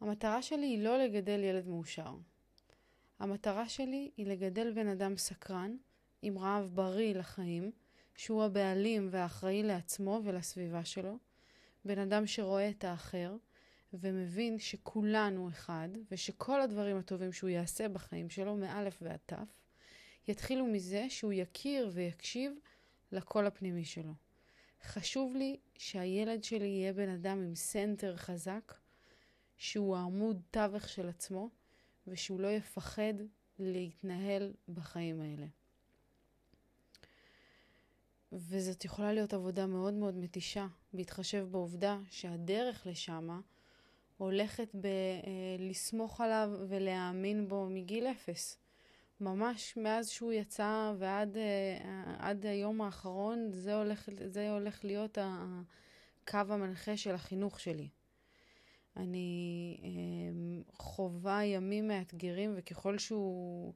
המטרה שלי היא לא לגדל ילד מאושר. המטרה שלי היא לגדל בן אדם סקרן, עם רעב בריא לחיים, שהוא הבעלים והאחראי לעצמו ולסביבה שלו, בן אדם שרואה את האחר ומבין שכולנו אחד, ושכל הדברים הטובים שהוא יעשה בחיים שלו, מאלף ועד תף, יתחילו מזה שהוא יכיר ויקשיב לקול הפנימי שלו. חשוב לי שהילד שלי יהיה בן אדם עם סנטר חזק, שהוא העמוד תווך של עצמו, ושהוא לא יפחד להתנהל בחיים האלה. וזאת יכולה להיות עבודה מאוד מאוד מתישה, בהתחשב בעובדה שהדרך לשמה הולכת בלסמוך עליו ולהאמין בו מגיל אפס. ממש מאז שהוא יצא ועד עד היום האחרון, זה הולך, זה הולך להיות הקו המנחה של החינוך שלי. אני אה, חווה ימים מאתגרים, וככל שהוא,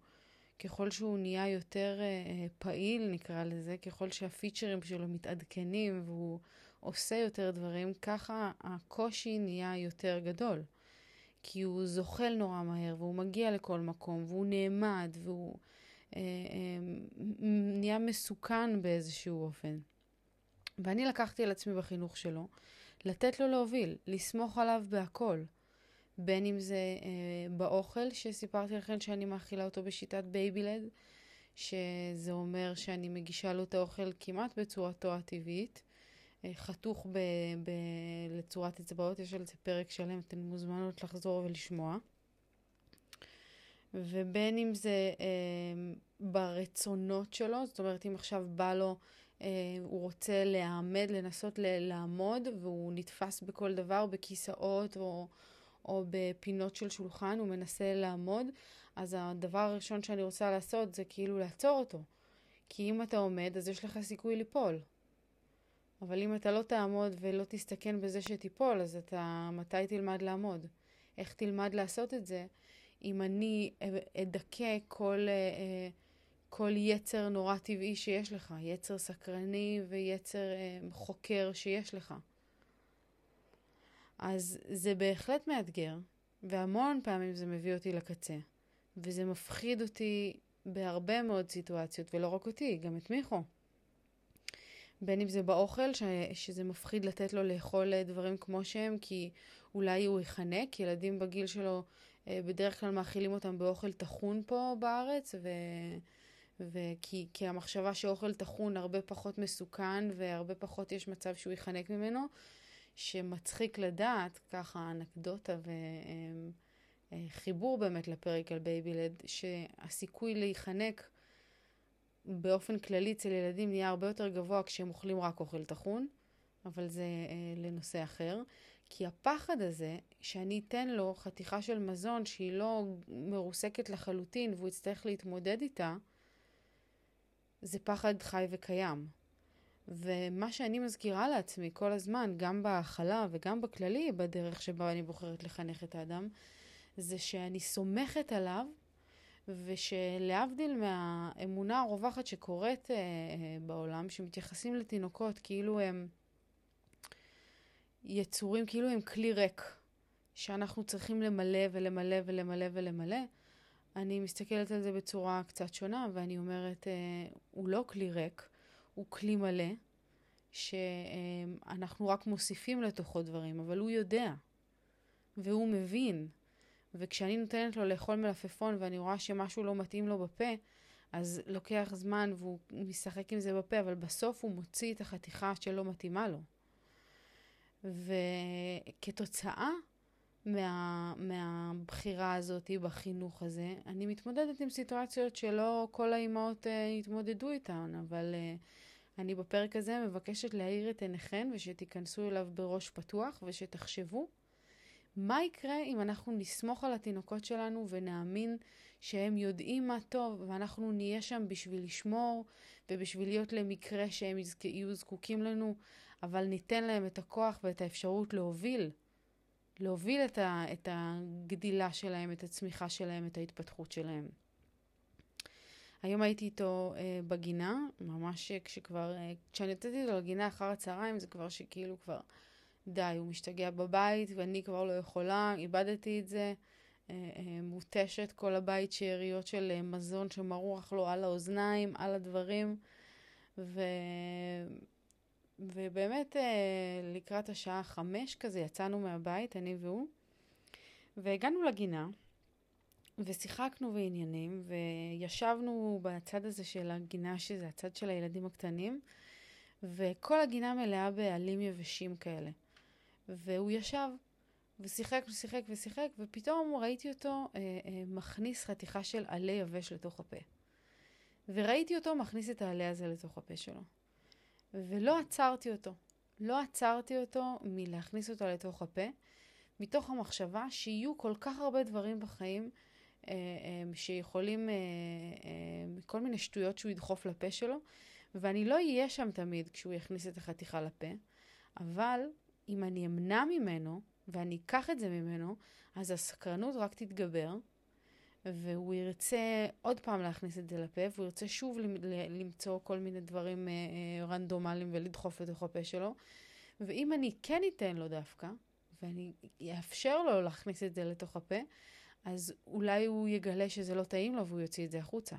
ככל שהוא נהיה יותר אה, פעיל, נקרא לזה, ככל שהפיצ'רים שלו מתעדכנים והוא עושה יותר דברים, ככה הקושי נהיה יותר גדול. כי הוא זוחל נורא מהר, והוא מגיע לכל מקום, והוא נעמד, והוא אה, אה, נהיה מסוכן באיזשהו אופן. ואני לקחתי על עצמי בחינוך שלו לתת לו להוביל, לסמוך עליו בהכל. בין אם זה אה, באוכל, שסיפרתי לכם שאני מאכילה אותו בשיטת baby-led, שזה אומר שאני מגישה לו את האוכל כמעט בצורתו הטבעית, אה, חתוך ב, ב, לצורת אצבעות, יש על זה פרק שלם, אתן מוזמנות לחזור ולשמוע. ובין אם זה אה, ברצונות שלו, זאת אומרת, אם עכשיו בא לו אה, הוא רוצה להעמד, לנסות לעמוד, והוא נתפס בכל דבר, בכיסאות או, או בפינות של שולחן, הוא מנסה לעמוד, אז הדבר הראשון שאני רוצה לעשות זה כאילו לעצור אותו. כי אם אתה עומד, אז יש לך סיכוי ליפול. אבל אם אתה לא תעמוד ולא תסתכן בזה שתיפול, אז אתה, מתי תלמד לעמוד? איך תלמד לעשות את זה אם אני אדכא כל... אה, אה, כל יצר נורא טבעי שיש לך, יצר סקרני ויצר אה, חוקר שיש לך. אז זה בהחלט מאתגר, והמון פעמים זה מביא אותי לקצה, וזה מפחיד אותי בהרבה מאוד סיטואציות, ולא רק אותי, גם את מיכו. בין אם זה באוכל, ש... שזה מפחיד לתת לו לאכול אה, דברים כמו שהם, כי אולי הוא ייחנק, ילדים בגיל שלו אה, בדרך כלל מאכילים אותם באוכל טחון פה בארץ, ו... וכי כי המחשבה שאוכל טחון הרבה פחות מסוכן והרבה פחות יש מצב שהוא ייחנק ממנו, שמצחיק לדעת, ככה אנקדוטה וחיבור באמת לפרק על baby-led, שהסיכוי להיחנק באופן כללי אצל ילדים נהיה הרבה יותר גבוה כשהם אוכלים רק אוכל טחון, אבל זה אה, לנושא אחר. כי הפחד הזה, שאני אתן לו חתיכה של מזון שהיא לא מרוסקת לחלוטין והוא יצטרך להתמודד איתה, זה פחד חי וקיים. ומה שאני מזכירה לעצמי כל הזמן, גם בהכלה וגם בכללי, בדרך שבה אני בוחרת לחנך את האדם, זה שאני סומכת עליו, ושלהבדיל מהאמונה הרווחת שקורית אה, אה, בעולם, שמתייחסים לתינוקות כאילו הם יצורים, כאילו הם כלי ריק, שאנחנו צריכים למלא ולמלא ולמלא ולמלא, אני מסתכלת על זה בצורה קצת שונה, ואני אומרת, אה, הוא לא כלי ריק, הוא כלי מלא, שאנחנו רק מוסיפים לתוכו דברים, אבל הוא יודע, והוא מבין. וכשאני נותנת לו לאכול מלפפון ואני רואה שמשהו לא מתאים לו בפה, אז לוקח זמן והוא משחק עם זה בפה, אבל בסוף הוא מוציא את החתיכה שלא מתאימה לו. וכתוצאה מה, מהבחירה הזאת בחינוך הזה. אני מתמודדת עם סיטואציות שלא כל האימהות uh, יתמודדו איתן, אבל uh, אני בפרק הזה מבקשת להאיר את עיניכן ושתיכנסו אליו בראש פתוח ושתחשבו מה יקרה אם אנחנו נסמוך על התינוקות שלנו ונאמין שהם יודעים מה טוב ואנחנו נהיה שם בשביל לשמור ובשביל להיות למקרה שהם יהיו זקוקים לנו, אבל ניתן להם את הכוח ואת האפשרות להוביל להוביל את, ה, את הגדילה שלהם, את הצמיחה שלהם, את ההתפתחות שלהם. היום הייתי איתו אה, בגינה, ממש כשכבר, אה, כשאני יוצאתי איתו לגינה אחר הצהריים, זה כבר שכאילו כבר די, הוא משתגע בבית ואני כבר לא יכולה, איבדתי את זה. אה, אה, מותשת כל הבית שאריות של אה, מזון שמרוח לו על האוזניים, על הדברים. ו... ובאמת לקראת השעה חמש כזה יצאנו מהבית, אני והוא, והגענו לגינה, ושיחקנו בעניינים, וישבנו בצד הזה של הגינה, שזה הצד של הילדים הקטנים, וכל הגינה מלאה בעלים יבשים כאלה. והוא ישב ושיחק ושיחק ושיחק, ופתאום ראיתי אותו אה, אה, מכניס חתיכה של עלה יבש לתוך הפה. וראיתי אותו מכניס את העלה הזה לתוך הפה שלו. ולא עצרתי אותו. לא עצרתי אותו מלהכניס אותו לתוך הפה, מתוך המחשבה שיהיו כל כך הרבה דברים בחיים אה, אה, שיכולים, אה, כל מיני שטויות שהוא ידחוף לפה שלו, ואני לא אהיה שם תמיד כשהוא יכניס את החתיכה לפה, אבל אם אני אמנע ממנו, ואני אקח את זה ממנו, אז הסקרנות רק תתגבר, והוא ירצה עוד פעם להכניס את זה לפה, והוא ירצה שוב למצוא כל מיני דברים אה, אה, רנדומליים ולדחוף לתוך הפה שלו. ואם אני כן אתן לו דווקא, ואני אאפשר לו להכניס את זה לתוך הפה, אז אולי הוא יגלה שזה לא טעים לו והוא יוציא את זה החוצה.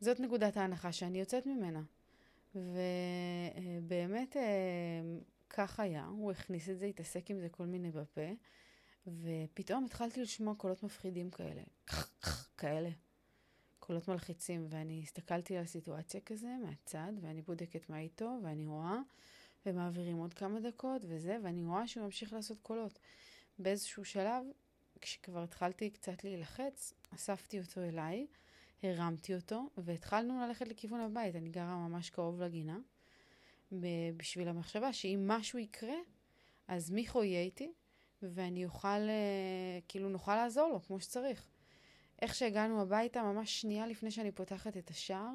זאת נקודת ההנחה שאני יוצאת ממנה. ובאמת אה, כך היה, הוא הכניס את זה, התעסק עם זה כל מיני בפה, ופתאום התחלתי לשמוע קולות מפחידים כאלה, כאלה, קולות מלחיצים, ואני הסתכלתי על הסיטואציה כזה מהצד, ואני בודקת מה איתו, ואני רואה, ומעבירים עוד כמה דקות וזה, ואני רואה שהוא ממשיך לעשות קולות. באיזשהו שלב, כשכבר התחלתי קצת להילחץ, אספתי אותו אליי, הרמתי אותו, והתחלנו ללכת לכיוון הבית. אני גרה ממש קרוב לגינה. בשביל המחשבה שאם משהו יקרה, אז מיכו יהיה איתי, ואני אוכל, אה, כאילו נוכל לעזור לו כמו שצריך. איך שהגענו הביתה, ממש שנייה לפני שאני פותחת את השער,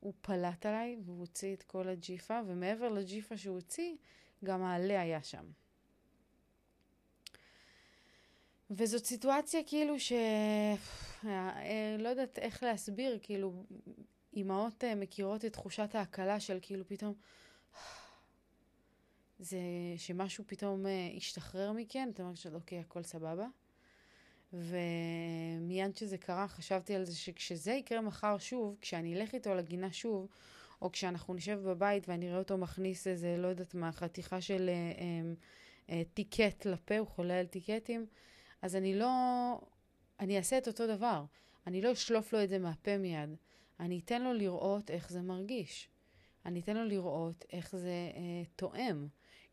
הוא פלט עליי והוא הוציא את כל הג'יפה, ומעבר לג'יפה שהוא הוציא, גם העלה היה שם. וזאת סיטואציה כאילו ש... אה, לא יודעת איך להסביר, כאילו, אימהות אה, מכירות את תחושת ההקלה של כאילו פתאום, זה שמשהו פתאום אה, השתחרר מכן, אתה אומר אוקיי, הכל סבבה. ומיד שזה קרה, חשבתי על זה שכשזה יקרה מחר שוב, כשאני אלך איתו לגינה שוב, או כשאנחנו נשב בבית ואני אראה אותו מכניס איזה, לא יודעת מה, חתיכה של אה, אה, אה, טיקט לפה, הוא חולה על טיקטים, אז אני לא... אני אעשה את אותו דבר. אני לא אשלוף לו את זה מהפה מיד. אני אתן לו לראות איך זה מרגיש. אני אתן לו לראות איך זה אה, תואם.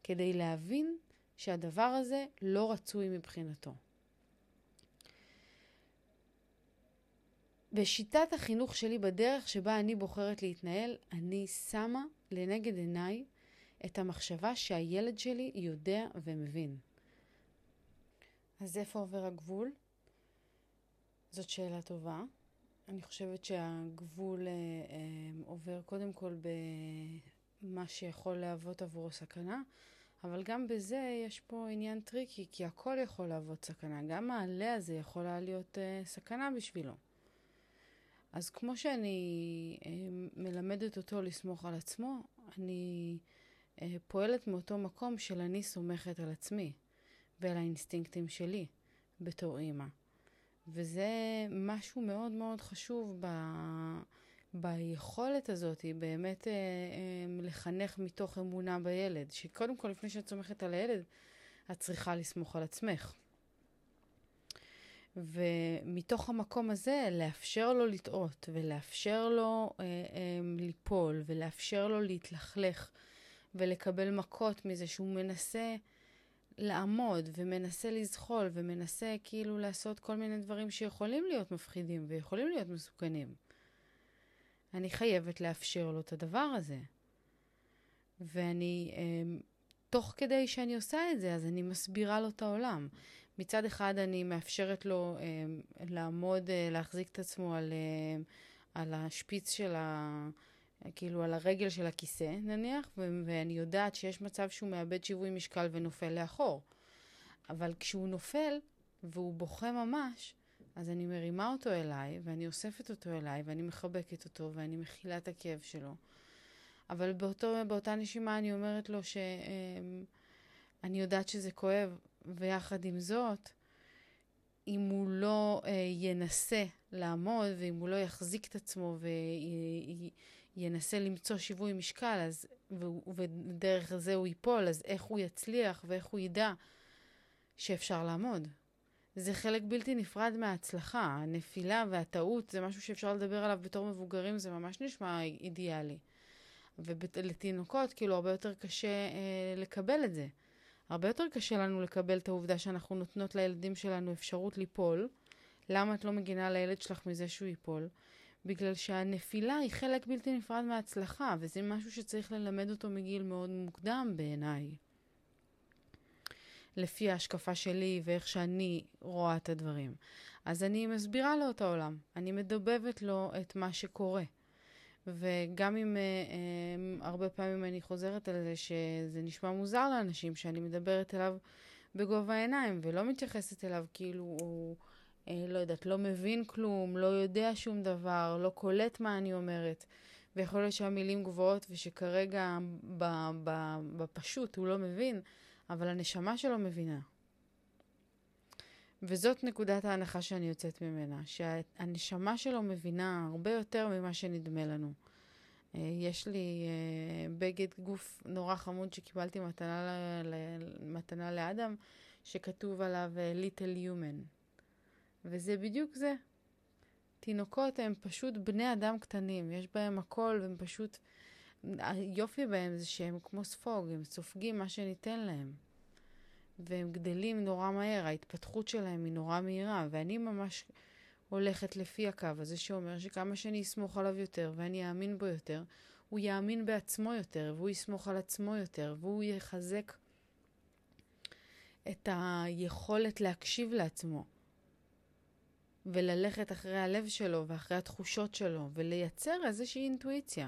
כדי להבין שהדבר הזה לא רצוי מבחינתו. בשיטת החינוך שלי, בדרך שבה אני בוחרת להתנהל, אני שמה לנגד עיניי את המחשבה שהילד שלי יודע ומבין. אז איפה עובר הגבול? זאת שאלה טובה. אני חושבת שהגבול אה, אה, עובר קודם כל במה שיכול להוות עבורו סכנה, אבל גם בזה יש פה עניין tricky, כי הכל יכול להוות סכנה. גם העלה הזה יכול היה להיות אה, סכנה בשבילו. אז כמו שאני uh, מלמדת אותו לסמוך על עצמו, אני uh, פועלת מאותו מקום של אני סומכת על עצמי ועל האינסטינקטים שלי בתור אימא. וזה משהו מאוד מאוד חשוב ב... ביכולת הזאת היא באמת אה, אה, לחנך מתוך אמונה בילד, שקודם כל לפני שאת סומכת על הילד, את צריכה לסמוך על עצמך. ומתוך המקום הזה לאפשר לו לטעות ולאפשר לו אה, אה, ליפול ולאפשר לו להתלכלך ולקבל מכות מזה שהוא מנסה לעמוד ומנסה לזחול ומנסה כאילו לעשות כל מיני דברים שיכולים להיות מפחידים ויכולים להיות מסוכנים. אני חייבת לאפשר לו את הדבר הזה. ואני, אה, תוך כדי שאני עושה את זה, אז אני מסבירה לו את העולם. מצד אחד אני מאפשרת לו אה, לעמוד, אה, להחזיק את עצמו על, אה, על השפיץ של ה... כאילו על הרגל של הכיסא נניח, ו- ואני יודעת שיש מצב שהוא מאבד שיווי משקל ונופל לאחור. אבל כשהוא נופל והוא בוכה ממש, אז אני מרימה אותו אליי, ואני אוספת אותו אליי, ואני מחבקת אותו, ואני מכילה את הכאב שלו. אבל באותו, באותה נשימה אני אומרת לו שאני יודעת שזה כואב, ויחד עם זאת, אם הוא לא אה, ינסה לעמוד, ואם הוא לא יחזיק את עצמו וינסה למצוא שיווי משקל, אז, ודרך זה הוא ייפול, אז איך הוא יצליח ואיך הוא ידע שאפשר לעמוד? זה חלק בלתי נפרד מההצלחה. הנפילה והטעות זה משהו שאפשר לדבר עליו בתור מבוגרים, זה ממש נשמע אידיאלי. ולתינוקות, כאילו, הרבה יותר קשה אה, לקבל את זה. הרבה יותר קשה לנו לקבל את העובדה שאנחנו נותנות לילדים שלנו אפשרות ליפול. למה את לא מגינה לילד שלך מזה שהוא ייפול? בגלל שהנפילה היא חלק בלתי נפרד מההצלחה, וזה משהו שצריך ללמד אותו מגיל מאוד מוקדם בעיניי. לפי ההשקפה שלי ואיך שאני רואה את הדברים. אז אני מסבירה לו את העולם, אני מדובבת לו את מה שקורה. וגם אם uh, um, הרבה פעמים אני חוזרת על זה שזה נשמע מוזר לאנשים, שאני מדברת אליו בגובה העיניים ולא מתייחסת אליו כאילו הוא, uh, לא יודעת, לא מבין כלום, לא יודע שום דבר, לא קולט מה אני אומרת. ויכול להיות שהמילים גבוהות ושכרגע בפשוט הוא לא מבין, אבל הנשמה שלו מבינה. וזאת נקודת ההנחה שאני יוצאת ממנה, שהנשמה שלו מבינה הרבה יותר ממה שנדמה לנו. אה, יש לי אה, בגד גוף נורא חמוד שקיבלתי מתנה, מתנה לאדם, שכתוב עליו אה, Little Human. וזה בדיוק זה. תינוקות הם פשוט בני אדם קטנים, יש בהם הכל והם פשוט... היופי בהם זה שהם כמו ספוג, הם סופגים מה שניתן להם. והם גדלים נורא מהר, ההתפתחות שלהם היא נורא מהירה, ואני ממש הולכת לפי הקו הזה שאומר שכמה שאני אסמוך עליו יותר ואני אאמין בו יותר, הוא יאמין בעצמו יותר, והוא יסמוך על עצמו יותר, והוא יחזק את היכולת להקשיב לעצמו, וללכת אחרי הלב שלו ואחרי התחושות שלו, ולייצר איזושהי אינטואיציה.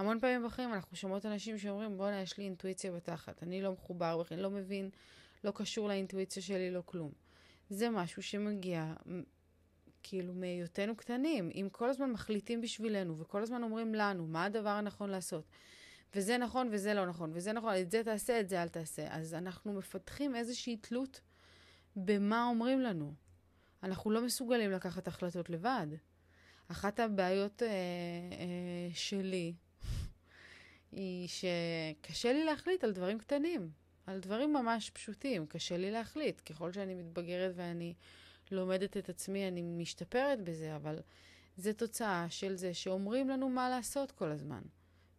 המון פעמים בחיים אנחנו שומעות אנשים שאומרים, בואנה, יש לי אינטואיציה בתחת, אני לא מחובר בכלל, לא מבין, לא קשור לאינטואיציה שלי, לא כלום. זה משהו שמגיע כאילו מהיותנו קטנים, אם כל הזמן מחליטים בשבילנו וכל הזמן אומרים לנו מה הדבר הנכון לעשות, וזה נכון וזה לא נכון, וזה נכון, את זה תעשה, את זה אל תעשה, אז אנחנו מפתחים איזושהי תלות במה אומרים לנו. אנחנו לא מסוגלים לקחת החלטות לבד. אחת הבעיות אה, אה, שלי היא שקשה לי להחליט על דברים קטנים, על דברים ממש פשוטים. קשה לי להחליט. ככל שאני מתבגרת ואני לומדת את עצמי, אני משתפרת בזה, אבל זה תוצאה של זה שאומרים לנו מה לעשות כל הזמן.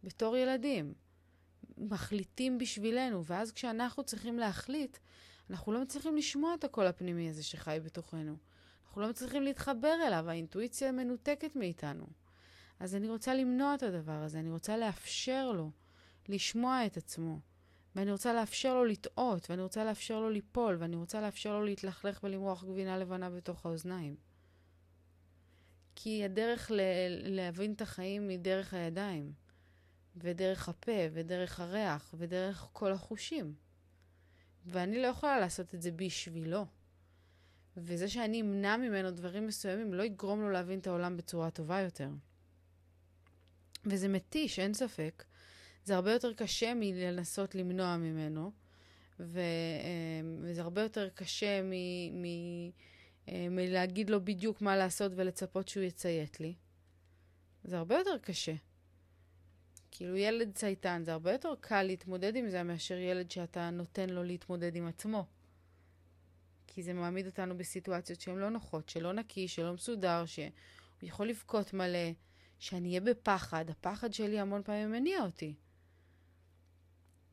בתור ילדים. מחליטים בשבילנו, ואז כשאנחנו צריכים להחליט, אנחנו לא מצליחים לשמוע את הקול הפנימי הזה שחי בתוכנו. אנחנו לא מצליחים להתחבר אליו, האינטואיציה מנותקת מאיתנו. אז אני רוצה למנוע את הדבר הזה, אני רוצה לאפשר לו לשמוע את עצמו. ואני רוצה לאפשר לו לטעות, ואני רוצה לאפשר לו ליפול, ואני רוצה לאפשר לו להתלכלך ולמרוח גבינה לבנה בתוך האוזניים. כי הדרך ל- להבין את החיים היא דרך הידיים, ודרך הפה, ודרך הריח, ודרך כל החושים. ואני לא יכולה לעשות את זה בשבילו. וזה שאני אמנע ממנו דברים מסוימים לא יגרום לו להבין את העולם בצורה טובה יותר. וזה מתיש, אין ספק, זה הרבה יותר קשה מלנסות למנוע ממנו, ו, אמ, וזה הרבה יותר קשה מ, מ, אה, מלהגיד לו בדיוק מה לעשות ולצפות שהוא יציית לי. זה הרבה יותר קשה. כאילו ילד צייתן, זה הרבה יותר קל להתמודד עם זה מאשר ילד שאתה נותן לו להתמודד עם עצמו. כי זה מעמיד אותנו בסיטואציות שהן לא נוחות, שלא נקי, שלא מסודר, שהוא יכול לבכות מלא, שאני אהיה בפחד. הפחד שלי המון פעמים מניע אותי.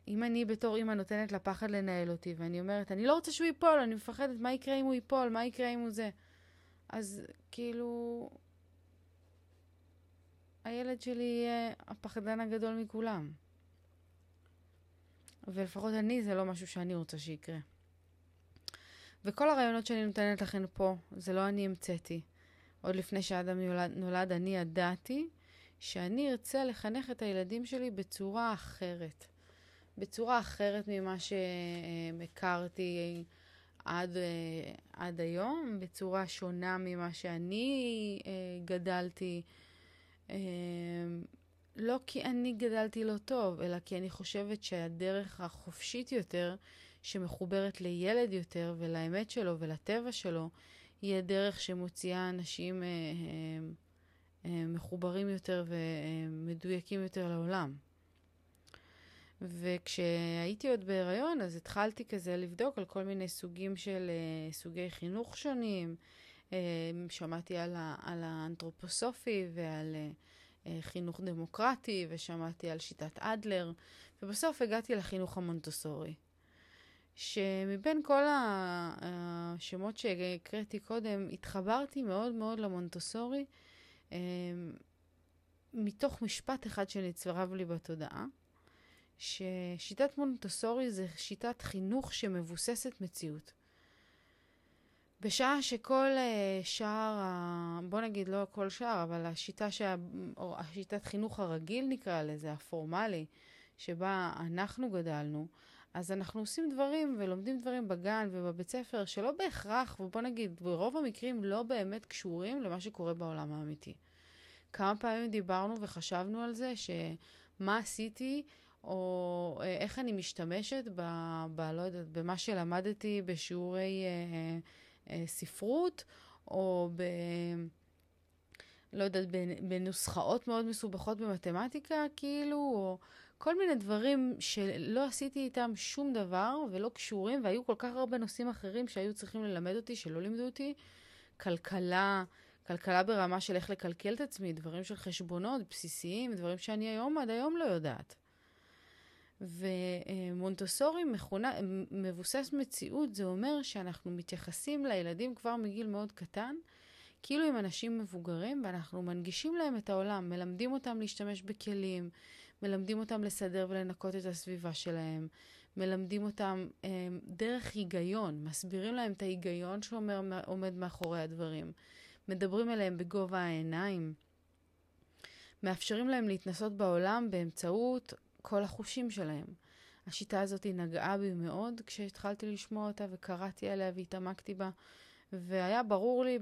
אם אני בתור אימא נותנת לפחד לנהל אותי, ואני אומרת, אני לא רוצה שהוא ייפול, אני מפחדת, מה יקרה אם הוא ייפול, מה יקרה אם הוא זה? אז כאילו, הילד שלי יהיה הפחדן הגדול מכולם. ולפחות אני, זה לא משהו שאני רוצה שיקרה. וכל הרעיונות שאני נותנת לכם פה, זה לא אני המצאתי. עוד לפני שאדם נולד, נולד אני ידעתי שאני ארצה לחנך את הילדים שלי בצורה אחרת. בצורה אחרת ממה שהכרתי עד, עד היום, בצורה שונה ממה שאני אה, גדלתי. אה, לא כי אני גדלתי לא טוב, אלא כי אני חושבת שהדרך החופשית יותר, שמחוברת לילד יותר ולאמת שלו ולטבע שלו, היא הדרך שמוציאה אנשים אה, אה, אה, מחוברים יותר ומדויקים יותר לעולם. וכשהייתי עוד בהיריון, אז התחלתי כזה לבדוק על כל מיני סוגים של סוגי חינוך שונים. שמעתי על, ה, על האנתרופוסופי ועל חינוך דמוקרטי, ושמעתי על שיטת אדלר, ובסוף הגעתי לחינוך המונטוסורי. שמבין כל השמות שהקראתי קודם, התחברתי מאוד מאוד למונטוסורי, אה, מתוך משפט אחד שנצרב לי בתודעה, ששיטת מונטוסורי זה שיטת חינוך שמבוססת מציאות. בשעה שכל uh, שער, בוא נגיד לא כל שער, אבל השיטה שה... או השיטת חינוך הרגיל נקרא לזה, הפורמלי, שבה אנחנו גדלנו, אז אנחנו עושים דברים ולומדים דברים בגן ובבית ספר שלא בהכרח, ובוא נגיד, ברוב המקרים לא באמת קשורים למה שקורה בעולם האמיתי. כמה פעמים דיברנו וחשבנו על זה, שמה עשיתי, או אה, איך אני משתמשת ב... ב לא יודעת, במה שלמדתי בשיעורי... אה, אה, ספרות, או ב... לא יודעת, בנוסחאות מאוד מסובכות במתמטיקה, כאילו, או כל מיני דברים שלא עשיתי איתם שום דבר ולא קשורים, והיו כל כך הרבה נושאים אחרים שהיו צריכים ללמד אותי, שלא לימדו אותי. כלכלה, כלכלה ברמה של איך לקלקל את עצמי, דברים של חשבונות בסיסיים, דברים שאני היום עד היום לא יודעת. ומונטוסורי מכונה, מבוסס מציאות, זה אומר שאנחנו מתייחסים לילדים כבר מגיל מאוד קטן, כאילו הם אנשים מבוגרים, ואנחנו מנגישים להם את העולם, מלמדים אותם להשתמש בכלים, מלמדים אותם לסדר ולנקות את הסביבה שלהם, מלמדים אותם אה, דרך היגיון, מסבירים להם את ההיגיון שעומד מאחורי הדברים, מדברים אליהם בגובה העיניים, מאפשרים להם להתנסות בעולם באמצעות כל החושים שלהם. השיטה הזאת נגעה בי מאוד כשהתחלתי לשמוע אותה וקראתי עליה והתעמקתי בה. והיה ברור לי,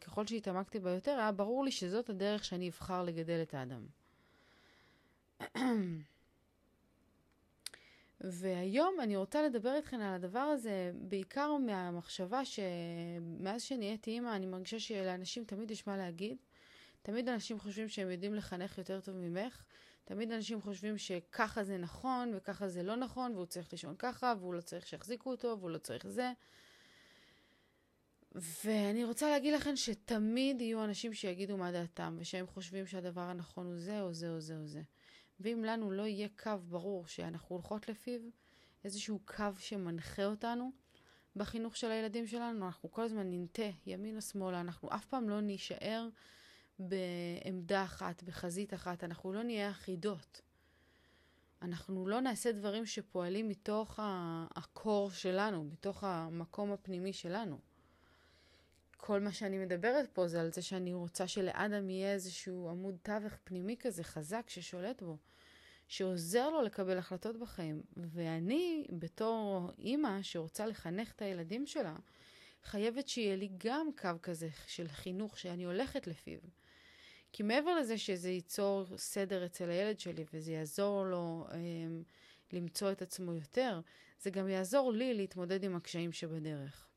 ככל שהתעמקתי בה יותר, היה ברור לי שזאת הדרך שאני אבחר לגדל את האדם. והיום אני רוצה לדבר איתכם על הדבר הזה, בעיקר מהמחשבה שמאז שנהייתי אימא, אני מרגישה שלאנשים תמיד יש מה להגיד. תמיד אנשים חושבים שהם יודעים לחנך יותר טוב ממך, תמיד אנשים חושבים שככה זה נכון וככה זה לא נכון, והוא צריך לישון ככה, והוא לא צריך שיחזיקו אותו, והוא לא צריך זה. ואני רוצה להגיד לכם שתמיד יהיו אנשים שיגידו מה דעתם, ושהם חושבים שהדבר הנכון הוא זה או זה או זה או זה. ואם לנו לא יהיה קו ברור שאנחנו הולכות לפיו, איזשהו קו שמנחה אותנו בחינוך של הילדים שלנו, אנחנו כל הזמן ננטה ימינה-שמאלה, אנחנו אף פעם לא נישאר בעמדה אחת, בחזית אחת, אנחנו לא נהיה אחידות. אנחנו לא נעשה דברים שפועלים מתוך הקור שלנו, מתוך המקום הפנימי שלנו. כל מה שאני מדברת פה זה על זה שאני רוצה שלאדם יהיה איזשהו עמוד תווך פנימי כזה חזק ששולט בו, שעוזר לו לקבל החלטות בחיים. ואני, בתור אימא שרוצה לחנך את הילדים שלה, חייבת שיהיה לי גם קו כזה של חינוך שאני הולכת לפיו. כי מעבר לזה שזה ייצור סדר אצל הילד שלי וזה יעזור לו אה, למצוא את עצמו יותר, זה גם יעזור לי להתמודד עם הקשיים שבדרך.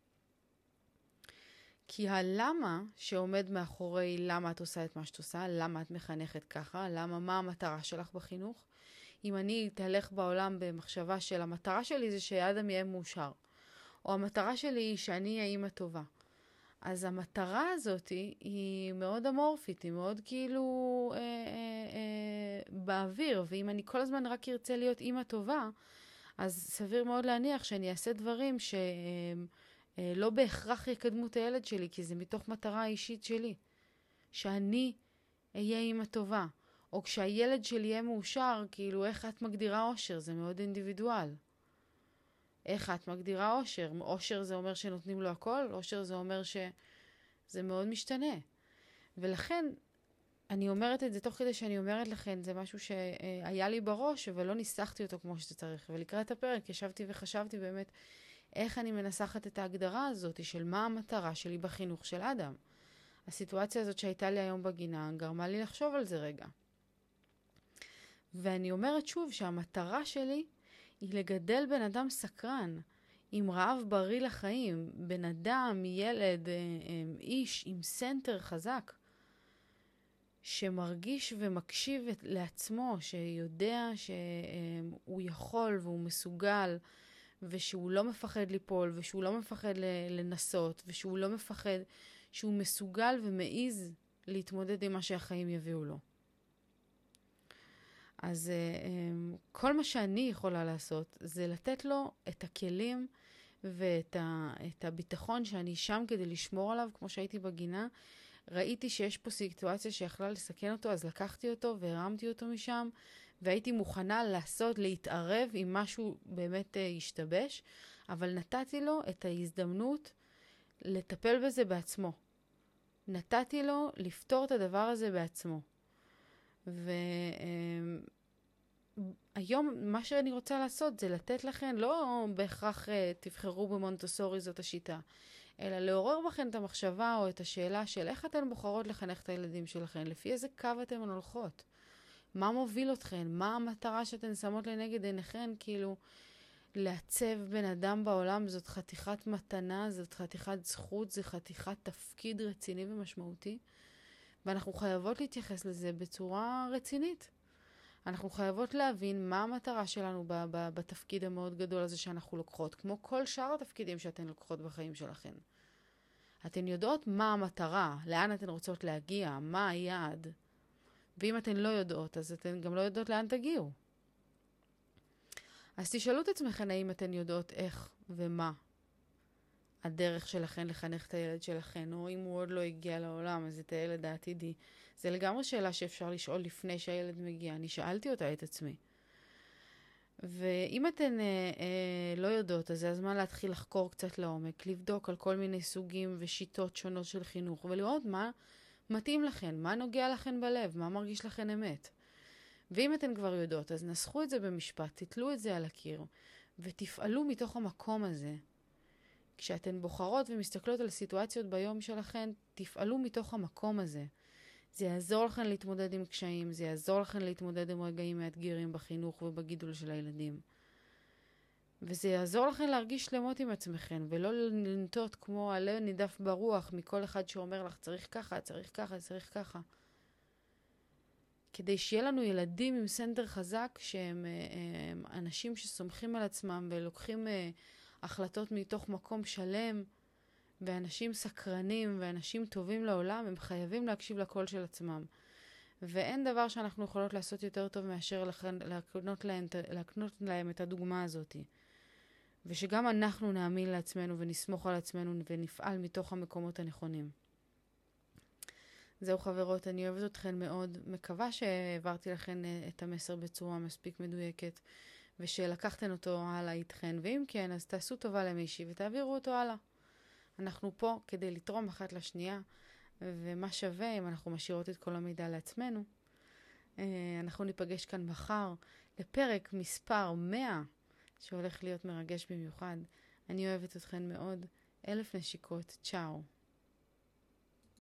כי הלמה שעומד מאחורי למה את עושה את מה שאת עושה, למה את מחנכת ככה, למה, מה המטרה שלך בחינוך, אם אני אתהלך בעולם במחשבה של המטרה שלי זה שאדם יהיה מאושר, או המטרה שלי היא שאני אהיה אימא טובה, אז המטרה הזאת היא מאוד אמורפית, היא מאוד כאילו אה, אה, אה, באוויר, ואם אני כל הזמן רק ארצה להיות אימא טובה, אז סביר מאוד להניח שאני אעשה דברים שלא אה, בהכרח יקדמו את הילד שלי, כי זה מתוך מטרה אישית שלי. שאני אהיה אימא טובה. או כשהילד שלי יהיה מאושר, כאילו, איך את מגדירה אושר? זה מאוד אינדיבידואל. איך את מגדירה אושר? אושר זה אומר שנותנים לו הכל? אושר זה אומר שזה מאוד משתנה. ולכן, אני אומרת את זה תוך כדי שאני אומרת לכם, זה משהו שהיה לי בראש, אבל לא ניסחתי אותו כמו שצריך. ולקראת הפרק ישבתי וחשבתי באמת איך אני מנסחת את ההגדרה הזאת של מה המטרה שלי בחינוך של אדם. הסיטואציה הזאת שהייתה לי היום בגינה גרמה לי לחשוב על זה רגע. ואני אומרת שוב שהמטרה שלי היא לגדל בן אדם סקרן, עם רעב בריא לחיים, בן אדם, ילד, אה, אה, איש עם סנטר חזק, שמרגיש ומקשיב לעצמו, שיודע שהוא יכול והוא מסוגל, ושהוא לא מפחד ליפול, ושהוא לא מפחד לנסות, ושהוא לא מפחד, שהוא מסוגל ומעז להתמודד עם מה שהחיים יביאו לו. אז uh, כל מה שאני יכולה לעשות זה לתת לו את הכלים ואת הביטחון שאני שם כדי לשמור עליו, כמו שהייתי בגינה. ראיתי שיש פה סיטואציה שיכלה לסכן אותו, אז לקחתי אותו והרמתי אותו משם, והייתי מוכנה לעשות, להתערב אם משהו באמת uh, ישתבש, אבל נתתי לו את ההזדמנות לטפל בזה בעצמו. נתתי לו לפתור את הדבר הזה בעצמו. והיום מה שאני רוצה לעשות זה לתת לכם, לא בהכרח אה, תבחרו במונטוסורי זאת השיטה, אלא לעורר בכם את המחשבה או את השאלה של איך אתן בוחרות לחנך את הילדים שלכם, לפי איזה קו אתן הולכות. מה מוביל אתכן? מה המטרה שאתן שמות לנגד עיניכן? כאילו, לעצב בן אדם בעולם זאת חתיכת מתנה, זאת חתיכת זכות, זה חתיכת תפקיד רציני ומשמעותי. ואנחנו חייבות להתייחס לזה בצורה רצינית. אנחנו חייבות להבין מה המטרה שלנו ב- ב- בתפקיד המאוד גדול הזה שאנחנו לוקחות, כמו כל שאר התפקידים שאתן לוקחות בחיים שלכן. אתן יודעות מה המטרה, לאן אתן רוצות להגיע, מה היעד. ואם אתן לא יודעות, אז אתן גם לא יודעות לאן תגיעו. אז תשאלו את עצמכם האם אתן יודעות איך ומה הדרך שלכן לחנך את הילד שלכן, או אם הוא עוד לא הגיע לעולם, אז את הילד העתידי. זה לגמרי שאלה שאפשר לשאול לפני שהילד מגיע. אני שאלתי אותה את עצמי. ואם אתן אה, אה, לא יודעות, אז זה הזמן להתחיל לחקור קצת לעומק, לבדוק על כל מיני סוגים ושיטות שונות של חינוך, ולראות מה מתאים לכן, מה נוגע לכן בלב, מה מרגיש לכן אמת. ואם אתן כבר יודעות, אז נסחו את זה במשפט, תתלו את זה על הקיר, ותפעלו מתוך המקום הזה. כשאתן בוחרות ומסתכלות על סיטואציות ביום שלכן, תפעלו מתוך המקום הזה. זה יעזור לכן להתמודד עם קשיים, זה יעזור לכן להתמודד עם רגעים מאתגרים בחינוך ובגידול של הילדים. וזה יעזור לכן להרגיש שלמות עם עצמכן, ולא לנטות כמו עלה נידף ברוח מכל אחד שאומר לך צריך ככה, צריך ככה, צריך ככה. כדי שיהיה לנו ילדים עם סנטר חזק, שהם אה, הם אנשים שסומכים על עצמם ולוקחים אה, החלטות מתוך מקום שלם, ואנשים סקרנים ואנשים טובים לעולם, הם חייבים להקשיב לקול של עצמם. ואין דבר שאנחנו יכולות לעשות יותר טוב מאשר להקנות, להם, להקנות להם את הדוגמה הזאת. ושגם אנחנו נאמין לעצמנו ונסמוך על עצמנו ונפעל מתוך המקומות הנכונים. זהו חברות, אני אוהבת אתכן מאוד. מקווה שהעברתי לכן אה, את המסר בצורה מספיק מדויקת ושלקחתן אותו הלאה איתכן, ואם כן, אז תעשו טובה למישהי ותעבירו אותו הלאה. אנחנו פה כדי לתרום אחת לשנייה, ומה שווה אם אנחנו משאירות את כל המידע לעצמנו. אה, אנחנו ניפגש כאן מחר לפרק מספר 100, שהולך להיות מרגש במיוחד. אני אוהבת אתכן מאוד. אלף נשיקות. צ'או.